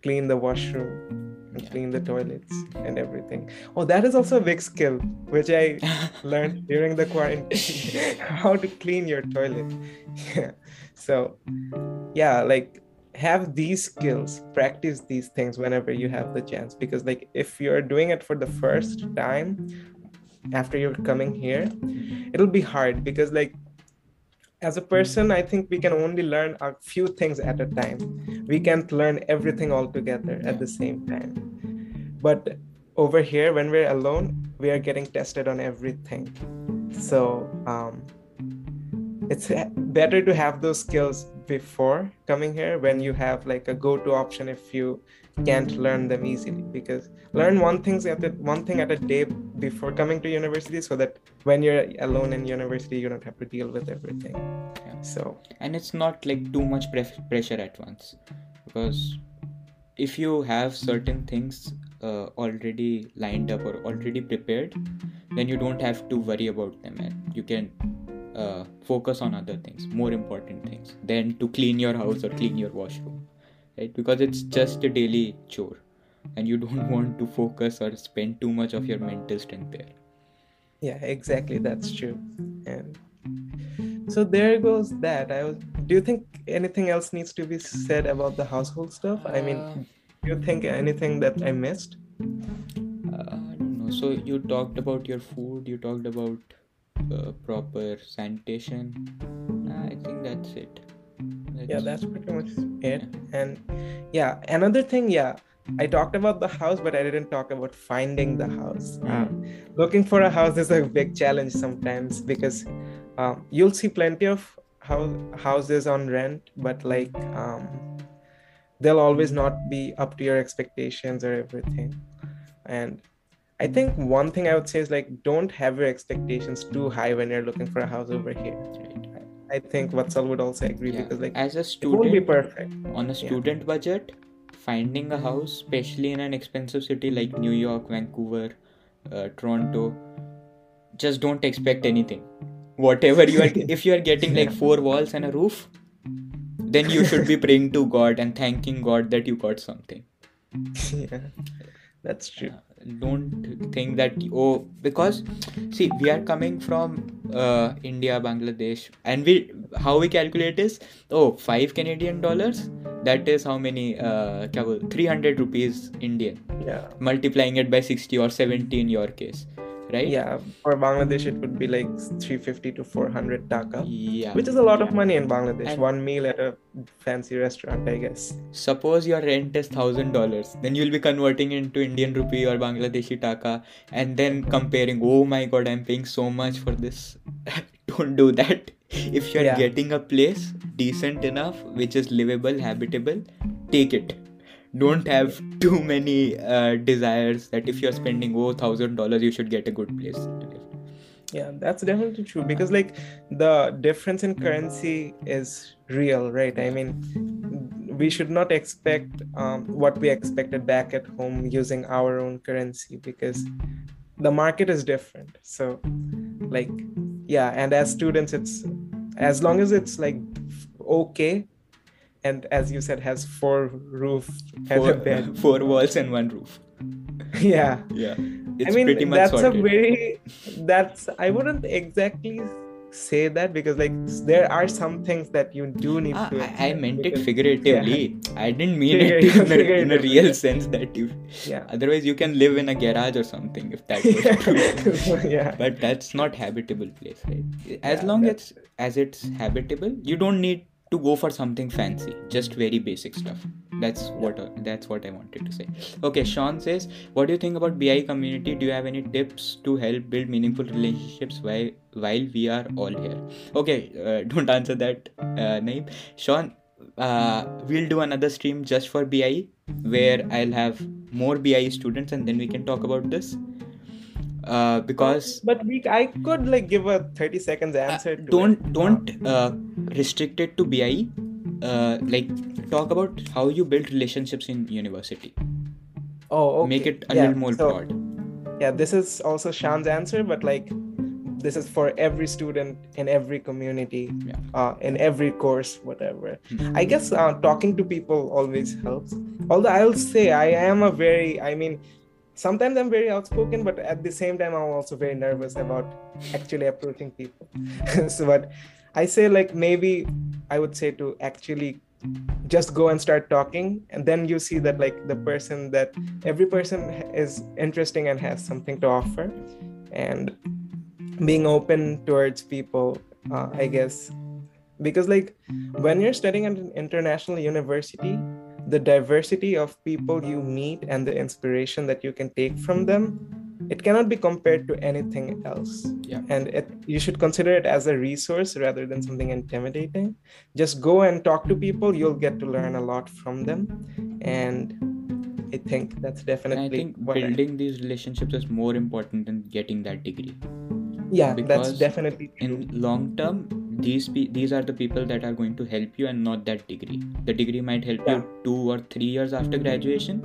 clean the washroom and Yeah. clean the toilets and everything. Oh, that is also a big skill, which I learned during the quarantine how to clean your toilet. Yeah. So, yeah, like have these skills, practice these things whenever you have the chance. Because, like, if you're doing it for the first time after you're coming here, it'll be hard because, like, as a person, I think we can only learn a few things at a time. We can't learn everything all together at the same time. But over here, when we're alone, we are getting tested on everything. So um, it's better to have those skills before coming here when you have like a go-to option if you can't learn them easily because learn one things at a, one thing at a day before coming to university so that when you're alone in university you don't have to deal with everything Yeah. so and it's not like too much pref- pressure at once because if you have certain things uh, already lined up or already prepared then you don't have to worry about them and you can uh, focus on other things more important things than to clean your house or clean your washroom right because it's just a daily chore and you don't want to focus or spend too much of your mental strength there yeah exactly that's true and so there goes that i was do you think anything else needs to be said about the household stuff i mean Uh, do you think anything that i missed Uh, I don't know. So you talked about your food. You talked about uh, proper sanitation. I think that's it. Yeah that's pretty much it. And yeah another thing yeah i talked about the house but i didn't talk about finding the house. Um, looking for a house is a big challenge sometimes because um, you'll see plenty of house, houses on rent but like um, they'll always not be up to your expectations or everything. And i think one thing i would say is like don't have your expectations too high when you're looking for a house over here. I think Vatsal would also agree Yeah. because like As a it won't be student, perfect on a student budget, finding a house, especially in an expensive city like New York, Vancouver, uh, Toronto, just don't expect anything. Whatever you are, if you are getting like four walls and a roof, then you should be praying to God and thanking God that you got something. yeah that's true don't think that oh because see we are coming from uh, india bangladesh and we how we calculate is oh five canadian dollars that is how many uh, kya 300 rupees indian yeah. multiplying it by 60 or 70 in your case right? Yeah. For bangladesh it would be like 350 to 400 taka yeah. which is a lot of money in bangladesh. And- one meal at a fancy restaurant i guess. Suppose your rent is thousand dollars then you'll be converting into indian rupee or bangladeshi taka and then comparing oh my god i'm paying so much for this. Don't do that. If you're Yeah. getting a place decent enough which is livable habitable take it don't have too many uh, desires that if you're spending oh thousand dollars you should get a good place to live. Yeah that's definitely true because like the difference in currency is real right? I mean we should not expect um, what we expected back at home using our own currency because the market is different. So like yeah and as students it's as long as it's like okay and as you said has four roof and a four, bed four walls and one roof yeah yeah it's I mean, pretty much that's sorted. a very that's I wouldn't exactly say that because like there are some things that you do need Ah, to. I, I meant it because- figuratively. I didn't mean it in a, in a real sense that you. Yeah. Otherwise, you can live in a garage or something if that was true. yeah. But that's not habitable place, right? As Yeah, long as as it's habitable, you don't need to go for something fancy. Just very basic stuff. That's what that's what I wanted to say. Okay, Sean says, "What do you think about BI community? Do you have any tips to help build meaningful relationships while while we are all here?" Okay, uh, don't answer that, uh. Sean, uh, we'll do another stream just for BI where I'll have more BI students and then we can talk about this. Uh, because but we I could like give a 30 seconds uh, answer to don't it. don't uh, restrict it to BI. Uh, like talk about how you build relationships in university. oh okay. Make it a yeah, little more so, broad. Yeah, this is also Sean's answer, but like this is for every student in every community Yeah. uh, in every course whatever Mhm. i guess uh, talking to people always helps although i'll say i am a very i mean sometimes i'm very outspoken but at the same time i'm also very nervous about actually approaching people. So but i say like maybe i would say to actually just go and start talking and then you see that like the person that every person is interesting and has something to offer. And being open towards people uh, i guess because like when you're studying at an international university the diversity of people you meet and the inspiration that you can take from them it cannot be compared to anything else Yeah. and it, you should consider it as a resource rather than something intimidating just go and talk to people you'll get to learn a lot from them and i think that's definitely And I think what I- building these relationships is more important than getting that degree. Yeah that's definitely true. In long term, these pe- these are the people that are going to help you, and not that degree. The degree might help Yeah. you two or three years after graduation,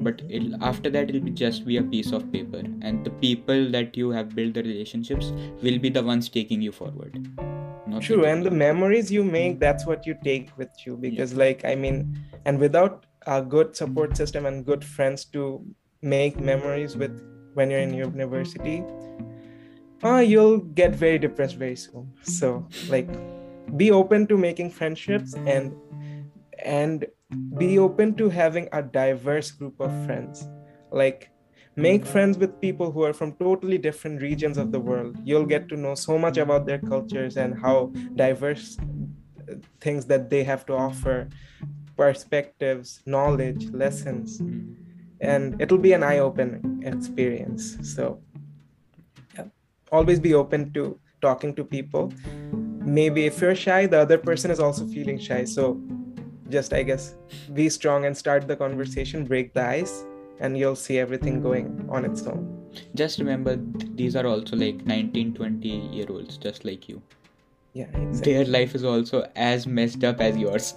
but mm-hmm. it'll, after that it'll be just be a piece of paper, and the people that you have built the relationships will be the ones taking you forward. Not true and the memories you make that's what you take with you because like i mean and without a good support system and good friends to make memories with when you're in university uh, you'll get very depressed very soon so like be open to making friendships and and be open to having a diverse group of friends like make friends with people who are from totally different regions of the world you'll get to know so much about their cultures and how diverse uh, things that they have to offer perspectives knowledge lessons Mm. and it'll be an eye-opening experience so. Always be open to talking to people maybe if you're shy the other person is also feeling shy so just i guess be strong and start the conversation break the ice and you'll see everything going on its own Just remember, these are also like 19, 20 year olds, just like you. yeah exactly Their life is also as messed up as yours.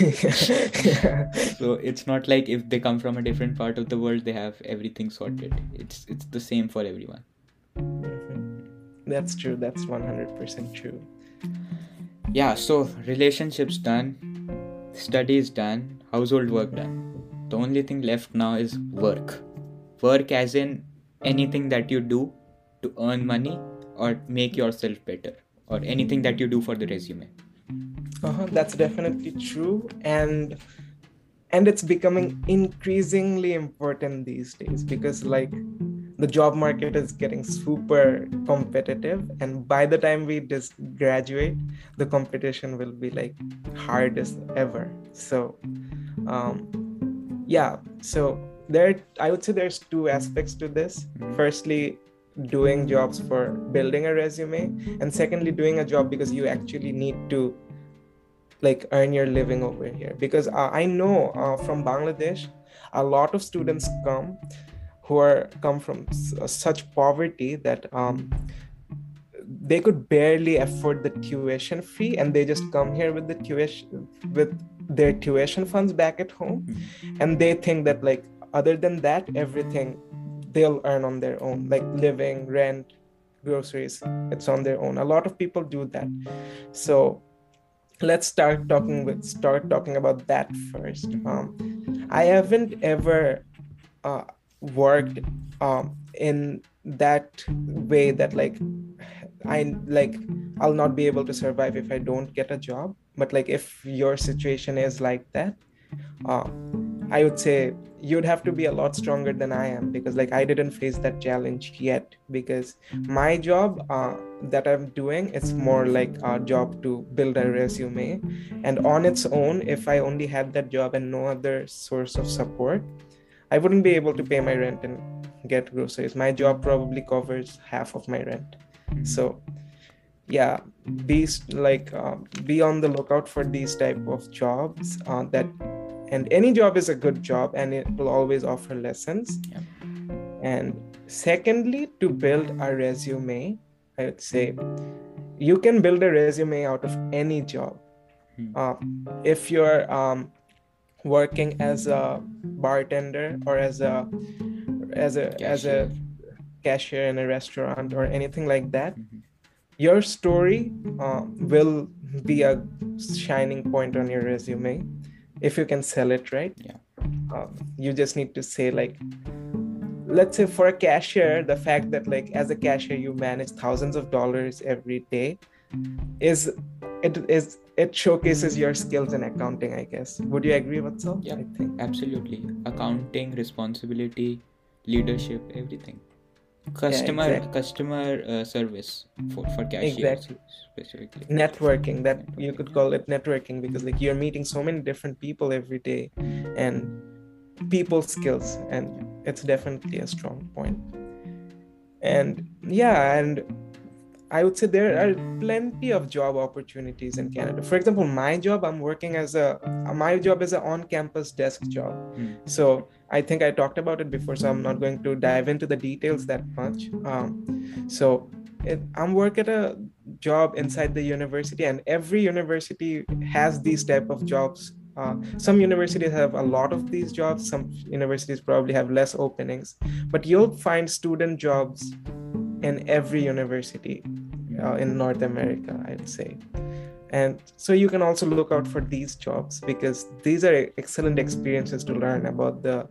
yeah. so it's not like if they come from a different part of the world, they have everything sorted. It's it's the same for everyone. That's true that's 100% true Yeah. So relationships done, studies done, household work done. The only thing left now is work. Work as in anything that you do to earn money or make yourself better, or anything that you do for the resume. uh-huh, that's definitely true and and it's becoming increasingly important these days because like the job market is getting super competitive and by the time we just graduate the competition will be like hardest ever. So um yeah so there i would say there's two aspects to this. Mhm. firstly doing jobs for building a resume and secondly doing a job because you actually need to like earn your living over here. Because uh, i know uh, from bangladesh a lot of students come who are come from uh, such poverty that um, they could barely afford the tuition fee and they just come here with the tuition with their tuition funds back at home. And they think that like other than that everything they'll earn on their own like living rent groceries it's on their own. A lot of people do that. So let's start talking with start talking about that first. Um, i haven't ever uh, worked um, in that way that like i like i'll not be able to survive if i don't get a job. But like if your situation is like that uh, i would say you'd have to be a lot stronger than i am because like i didn't face that challenge yet because my job uh, that i'm doing it's more like a job to build a resume. And on its own if i only had that job and no other source of support i wouldn't be able to pay my rent and get groceries. My job probably covers half of my rent. So yeah be like uh, be on the lookout for these type of jobs uh, that and any job is a good job and it will always offer lessons. Yeah. and secondly to build a resume i would say you can build a resume out of any job. Hmm. uh, if you're um, working as a bartender or as a as a as a cashier in a restaurant or anything like that Mhm. your story uh, will be a shining point on your resume if you can sell it right Yeah. um, you just need to say like let's say for a cashier the fact that like as a cashier you manage thousands of dollars every day is it is it showcases your skills in accounting i guess would you agree with so Yeah. i think absolutely accounting responsibility leadership everything customer exactly. customer uh, service for for cashiers Exactly. specifically networking that you could call it networking because like you're meeting so many different people every day and people skills and it's definitely a strong point and yeah and i would say there are plenty of job opportunities in canada. For example my job i'm working as a my job is an on-campus desk job. Hmm. so i think i talked about it before so i'm not going to dive into the details that much. Um, so it, i'm work at a job inside the university and every university has these type of jobs. Uh, some universities have a lot of these jobs some universities probably have less openings but you'll find student jobs in every university uh, in north america i'd say. And so you can also look out for these jobs because these are excellent experiences to learn about the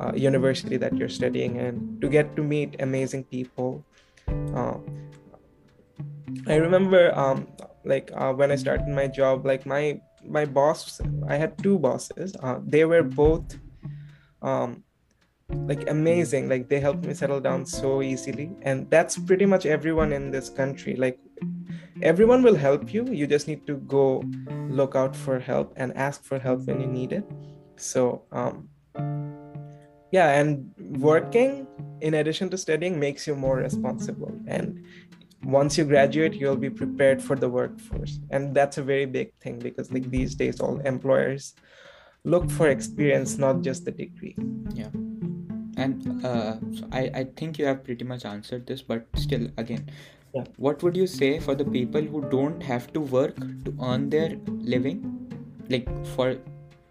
uh, university that you're studying and to get to meet amazing people. Uh, i remember um, like uh, when i started my job like my my boss i had two bosses. Uh, they were both um, like amazing. Like they helped me settle down so easily. And that's pretty much everyone in this country. Like everyone will help you. You just need to go look out for help and ask for help when you need it. So um yeah and working in addition to studying makes you more responsible. And once you graduate you'll be prepared for the workforce. And that's a very big thing because like these days all employers look for experience not just the degree. Yeah and uh, so I, I think you have pretty much answered this but still again Yeah. what would you say for the people who don't have to work to earn their living like for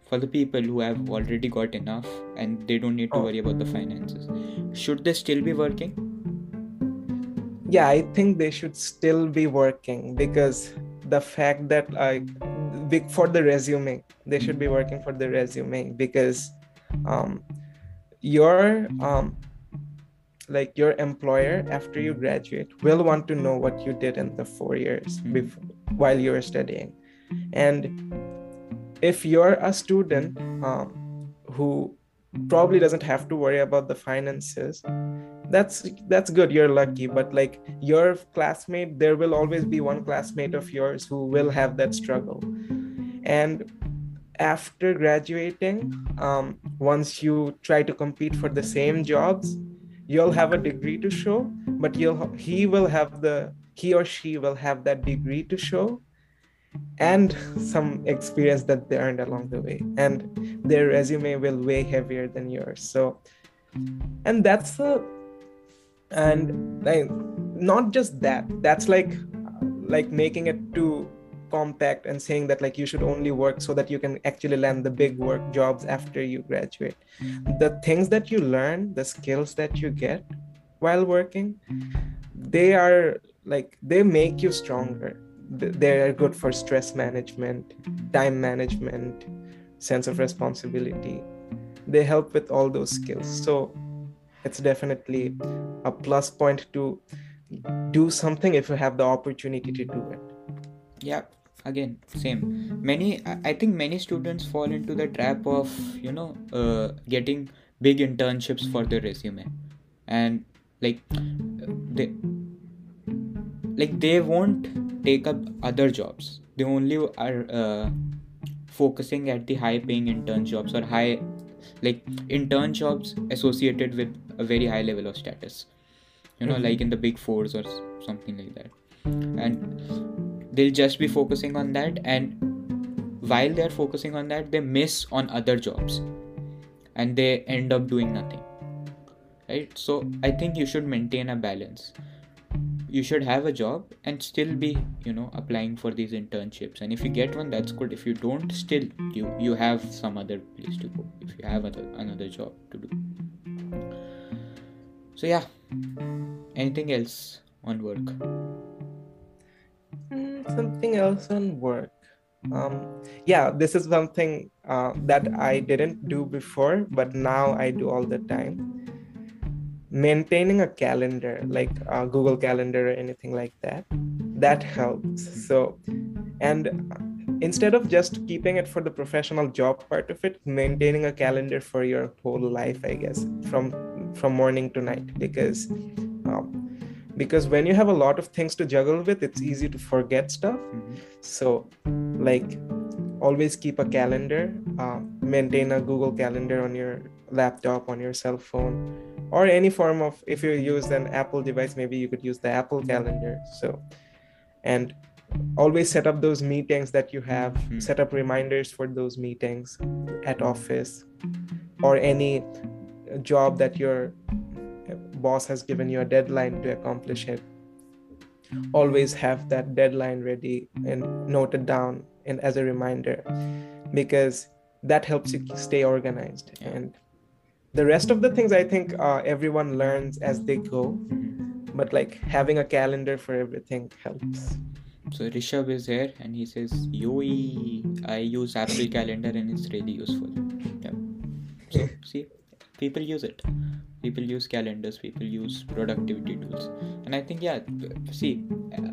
for the people who have already got enough and they don't need to Oh. worry about the finances should they still be working yeah i think they should still be working because the fact that like for the resume they should be working for the resume because um your um like your employer after you graduate will want to know what you did in the four years Mhm. before while you were studying. And if you're a student um, who probably doesn't have to worry about the finances that's that's good you're lucky. But like your classmate there will always be one classmate of yours who will have that struggle. And after graduating um, once you try to compete for the same jobs you'll have a degree to show but you'll he will have the he or she will have that degree to show and some experience that they earned along the way. And their resume will weigh heavier than yours. So and that's the and like not just that. That's like like making it too compact and saying that like you should only work so that you can actually land the big work jobs after you graduate. Mm. The things that you learn the skills that you get while working they are like they make you stronger. They are good for stress management time management sense of responsibility. They help with all those skills. So it's definitely a plus point to do something if you have the opportunity to do it. Yeah again same. Many i think many students fall into the trap of you know uh, getting big internships for their resume. And like they like they won't take up other jobs. They only are uh, focusing at the high paying intern jobs or high like intern jobs associated with a very high level of status. You know Mhm. like in the big fours or something like that. And they'll just be focusing on that and while they're focusing on that they miss on other jobs and they end up doing nothing right? So i think you should maintain a balance. You should have a job and still be you know applying for these internships and if you get one that's good. If you don't still you you have some other place to go if you have other, another job to do. So yeah. Anything else on work something else on work. Um, yeah this is something uh, that i didn't do before but now i do all the time. Maintaining a calendar like google calendar or anything like that that helps. So and instead of just keeping it for the professional job part of it maintaining a calendar for your whole life i guess from from morning to night because um, because when you have a lot of things to juggle with it's easy to forget stuff. Mhm. so like always keep a calendar uh, maintain a google calendar on your laptop on your cell phone or any form of if you use an apple device maybe you could use the apple calendar. So and always set up those meetings that you have. Mhm. set up reminders for those meetings at office or any job that your boss has given you a deadline to accomplish it. Always have that deadline ready and noted down and as a reminder because that helps you stay organized. And the rest of the things i think uh, everyone learns as they go but like having a calendar for everything helps. So Rishabh is here and he says, Yoi, I use Apple Calendar and it's really useful. Yeah. So, see, people use it. People use calendars, people use productivity tools. And I think, yeah, see, uh,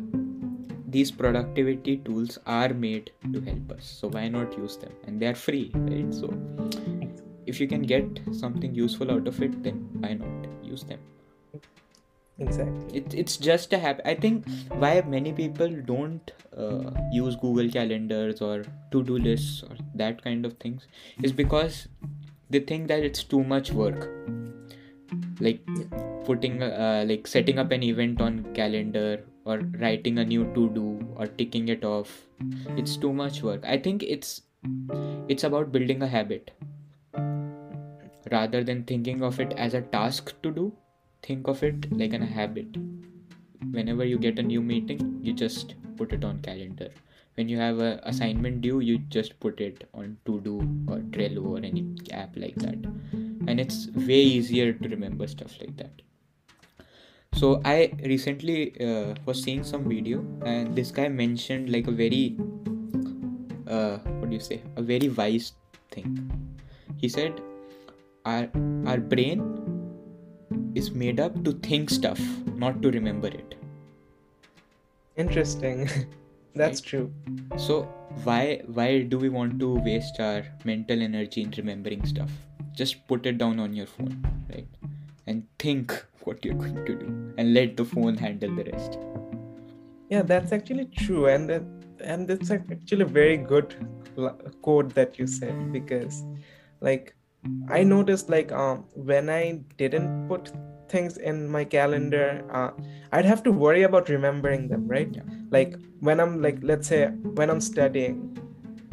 these productivity tools are made to help us. So, why not use them? And they are free, right? So, if you can get something useful out of it, then why not use them? exactly it, it's just a habit i think why many people don't uh, use google calendars or to-do lists or that kind of things is because they think that it's too much work. Like putting uh, like setting up an event on calendar or writing a new to-do or ticking it off. It's too much work. I think it's it's about building a habit. Rather than thinking of it as a task to do think of it like an, a habit. Whenever you get a new meeting you just put it on calendar when you have a assignment due you just put it on to do or trello or any app like that. And it's way easier to remember stuff like that. So i recently uh, was seeing some video and this guy mentioned like a very uh, what do you say? A very wise thing. He said our our brain is made up to think stuff not to remember it. Interesting that's Right. true. So why why do we want to waste our mental energy in remembering stuff? Just put it down on your phone right? And think what you're going to do and let the phone handle the rest. Yeah that's actually true. And that and that's actually a very good quote that you said because like i noticed like um when i didn't put things in my calendar uh, i'd have to worry about remembering them right? Yeah. like when i'm like let's say when i'm studying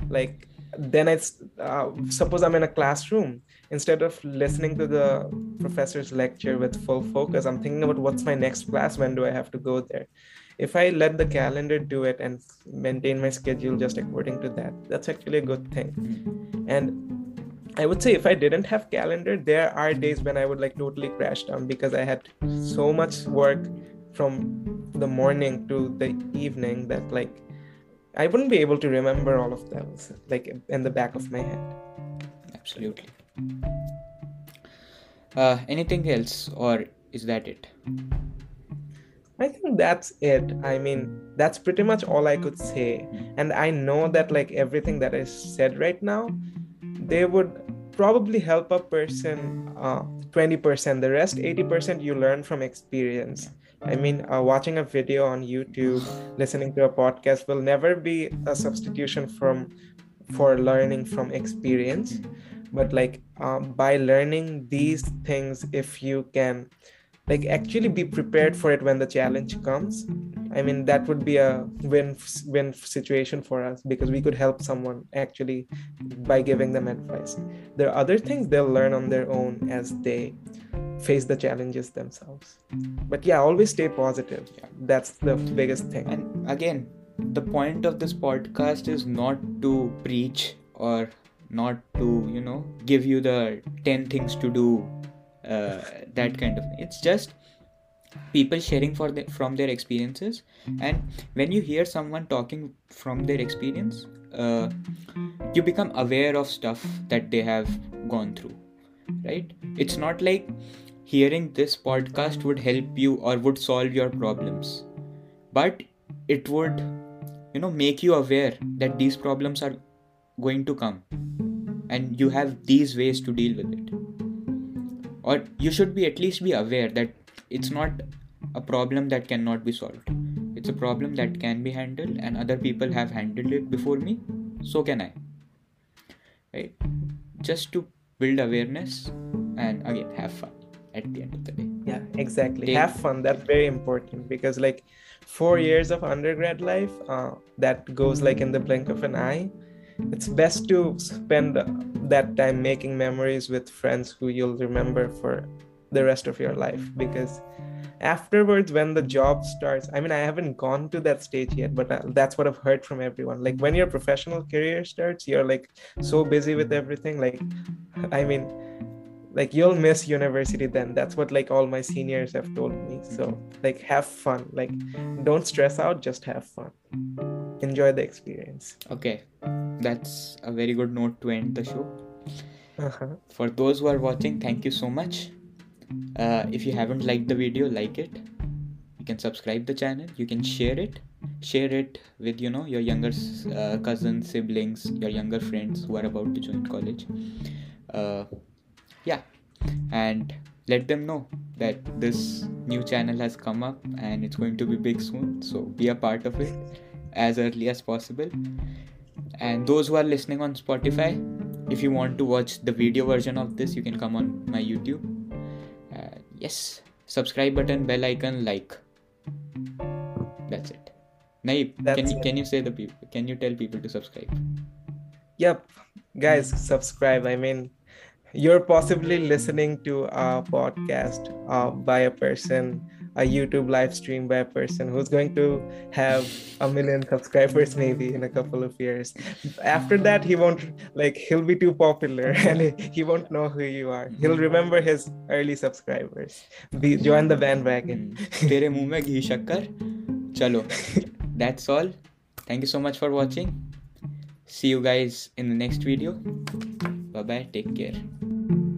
like then it's uh, suppose i'm in a classroom instead of listening to the professor's lecture with full focus i'm thinking about what's my next class when do i have to go there? If i let the calendar do it and maintain my schedule just according to that that's actually a good thing. And i would say if i didn't have calendar there are days when i would like totally crash down because i had so much work from the morning to the evening that like i wouldn't be able to remember all of those like in the back of my head absolutely uh, anything else or is that it I think that's it. I mean, that's pretty much all I could say. And I know that, like, everything that I said right now, they would probably help a person uh, 20%. The rest, 80%, you learn from experience. I mean, uh, watching a video on YouTube, listening to a podcast will never be a substitution from for learning from experience. But like um, by learning these things, if you can like actually be prepared for it when the challenge comes. I mean that would be a win win situation for us because we could help someone actually by giving them advice. There are other things they'll learn on their own as they face the challenges themselves. But yeah always stay positive. That's the biggest thing. And again, the point of this podcast is not to preach or not to, you know, give you the 10 things to do, uh, that kind of. It's just people sharing for the, from their experiences. And when you hear someone talking from their experience uh, you become aware of stuff that they have gone through right? It's not like hearing this podcast would help you or would solve your problems but it would you know make you aware that these problems are going to come and you have these ways to deal with it or you should be at least be aware that it's not a problem that cannot be solved. It's a problem that can be handled and other people have handled it before me so can i. Right? Just to build awareness and again have fun at the end of the day. Yeah exactly. Take- have fun that's very important because like four years of undergrad life uh, that goes like in the blink of an eye. It's best to spend that time making memories with friends who you'll remember for the rest of your life. Because afterwards when the job starts i mean i haven't gone to that stage yet but uh, that's what i've heard from everyone. Like when your professional career starts you're like so busy with everything like i mean like you'll miss university then. That's what like all my seniors have told me. So like have fun. Like don't stress out just have fun enjoy the experience. Okay that's a very good note to end the show. Uh-huh. for those who are watching thank you so much. Uh, if you haven't liked the video like it. You can subscribe the channel. You can share it. Share it with you know your younger uh, cousins siblings your younger friends who are about to join college. Uh, yeah. And let them know that this new channel has come up and it's going to be big soon. So be a part of it as early as possible. And those who are listening on spotify if you want to watch the video version of this you can come on my youtube. Uh, yes subscribe button bell icon like. That's it. Nayeeb, That's can you it. can you say the people can you tell people to subscribe? Yep. Guys subscribe. I mean you're possibly listening to a podcast uh, by a person a youtube live stream by a person who's going to have a million subscribers maybe in a couple of years after that he won't like he'll be too popular and he, he won't know who you are he'll remember his early subscribers be join the bandwagon Hmm. तेरे मुंह में घी शक्कर चलो that's all thank you so much for watching see you guys in the next video bye bye take care